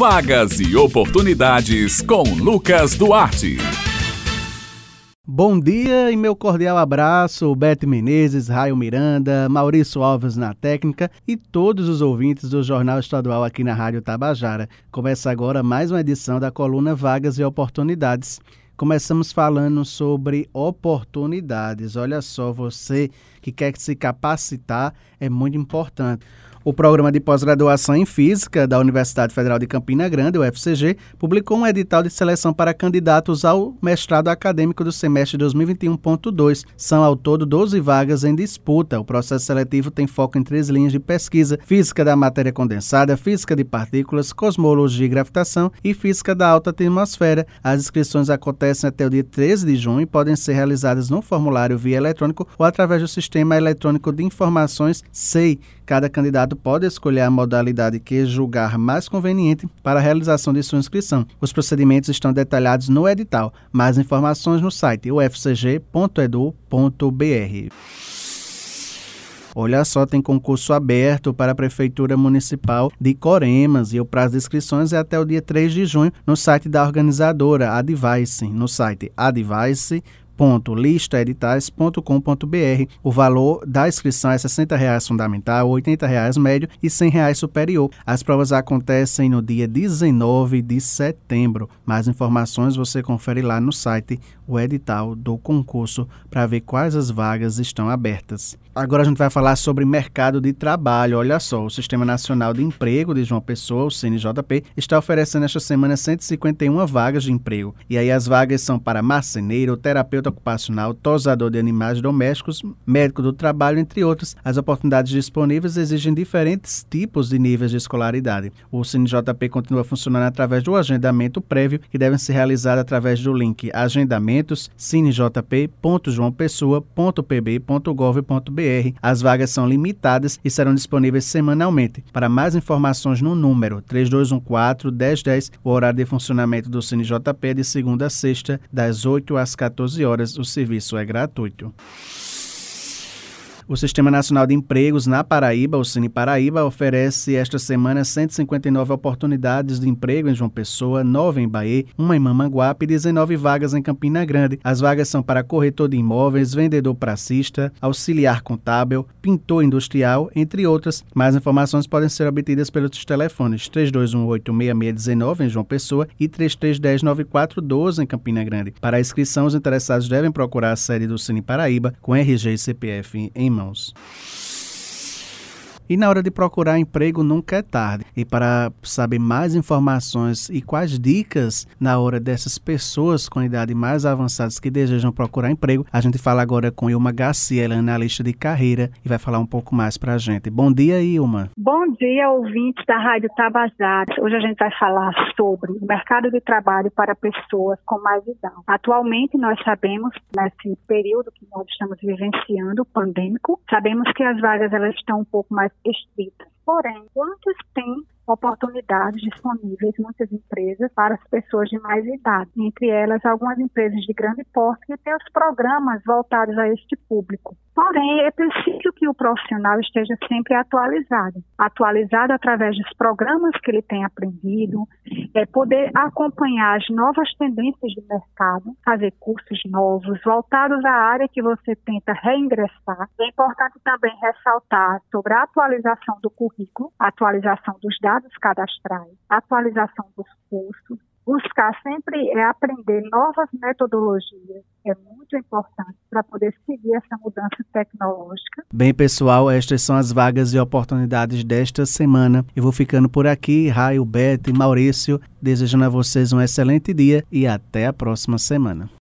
Vagas e oportunidades com Lucas Duarte. Bom dia e meu cordial abraço, Bete Menezes, Raio Miranda, Maurício Alves na técnica e todos os ouvintes do Jornal Estadual aqui na Rádio Tabajara. Começa agora mais uma edição da coluna Vagas e Oportunidades. Começamos falando sobre oportunidades. Olha só, você que quer se capacitar é muito importante. O Programa de Pós-Graduação em Física da Universidade Federal de Campina Grande, UFCG, publicou um edital de seleção para candidatos ao mestrado acadêmico do semestre 2021.2. São ao todo 12 vagas em disputa. O processo seletivo tem foco em três linhas de pesquisa: física da matéria condensada, física de partículas, cosmologia e gravitação e física da alta atmosfera. As inscrições acontecem até o dia 13 de junho e podem ser realizadas no formulário via eletrônico ou através do Sistema Eletrônico de Informações SEI. Cada candidato pode escolher a modalidade que julgar mais conveniente para a realização de sua inscrição. Os procedimentos estão detalhados no edital. Mais informações no site ufcg.edu.br. Olha só, tem concurso aberto para a Prefeitura Municipal de Coremas e o prazo de inscrições é até o dia 3 de junho no site da organizadora Advice, no site advice.com www.listaeditais.com.br. O valor da inscrição é 60 reais fundamental, 80 reais médio e 100 reais superior. As provas acontecem no dia 19 de setembro. Mais informações você confere lá no site o edital do concurso para ver quais as vagas estão abertas. Agora a gente vai falar sobre mercado de trabalho. Olha só, o Sistema Nacional de Emprego de João Pessoa, o CNJP, está oferecendo esta semana 151 vagas de emprego. E aí as vagas são para marceneiro, terapeuta ocupacional, tosador de animais domésticos, médico do trabalho, entre outros. As oportunidades disponíveis exigem diferentes tipos de níveis de escolaridade. O CNJP continua funcionando através do agendamento prévio, que deve ser realizado através do link agendamentos cinejp.joaopessoa.pb.gov.br as vagas são limitadas e serão disponíveis semanalmente. Para mais informações no número 3214-1010, o horário de funcionamento do CineJP é de segunda a sexta, das 8 às 14 horas. O serviço é gratuito. O Sistema Nacional de Empregos na Paraíba, o Cine Paraíba, oferece esta semana 159 oportunidades de emprego em João Pessoa, 9 em Bahia, uma em Mamanguape e 19 vagas em Campina Grande. As vagas são para corretor de imóveis, vendedor pracista, auxiliar contábil, pintor industrial, entre outras. Mais informações podem ser obtidas pelos telefones 32186619 em João Pessoa e 33109412 em Campina Grande. Para a inscrição, os interessados devem procurar a sede do Cine Paraíba com RG e CPF em mão Romanos. E na hora de procurar emprego nunca é tarde. E para saber mais informações e quais dicas na hora dessas pessoas com idade mais avançadas que desejam procurar emprego, a gente fala agora com Ilma Garcia, ela é analista de carreira e vai falar um pouco mais para a gente. Bom dia, Ilma. Bom dia, ouvintes da Rádio Tabajara. Hoje a gente vai falar sobre o mercado de trabalho para pessoas com mais idade. Atualmente, nós sabemos, nesse período que nós estamos vivenciando, pandêmico, sabemos que as vagas elas estão um pouco mais estritas. Porém, quantos têm oportunidades disponíveis, muitas empresas, para as pessoas de mais idade. Entre elas, algumas empresas de grande porte que têm os programas voltados a este público. Porém, é preciso o profissional esteja sempre atualizado, atualizado através dos programas que ele tem aprendido, é poder acompanhar as novas tendências do mercado, fazer cursos novos voltados à área que você tenta reingressar. É importante também ressaltar sobre a atualização do currículo, atualização dos dados cadastrais, atualização dos cursos, buscar sempre é aprender novas metodologias, é muito importante para poder seguir essa mudança tecnológica. Bem, pessoal, estas são as vagas e oportunidades desta semana. Eu vou ficando por aqui, Raio, Beto e Maurício, desejando a vocês um excelente dia e até a próxima semana.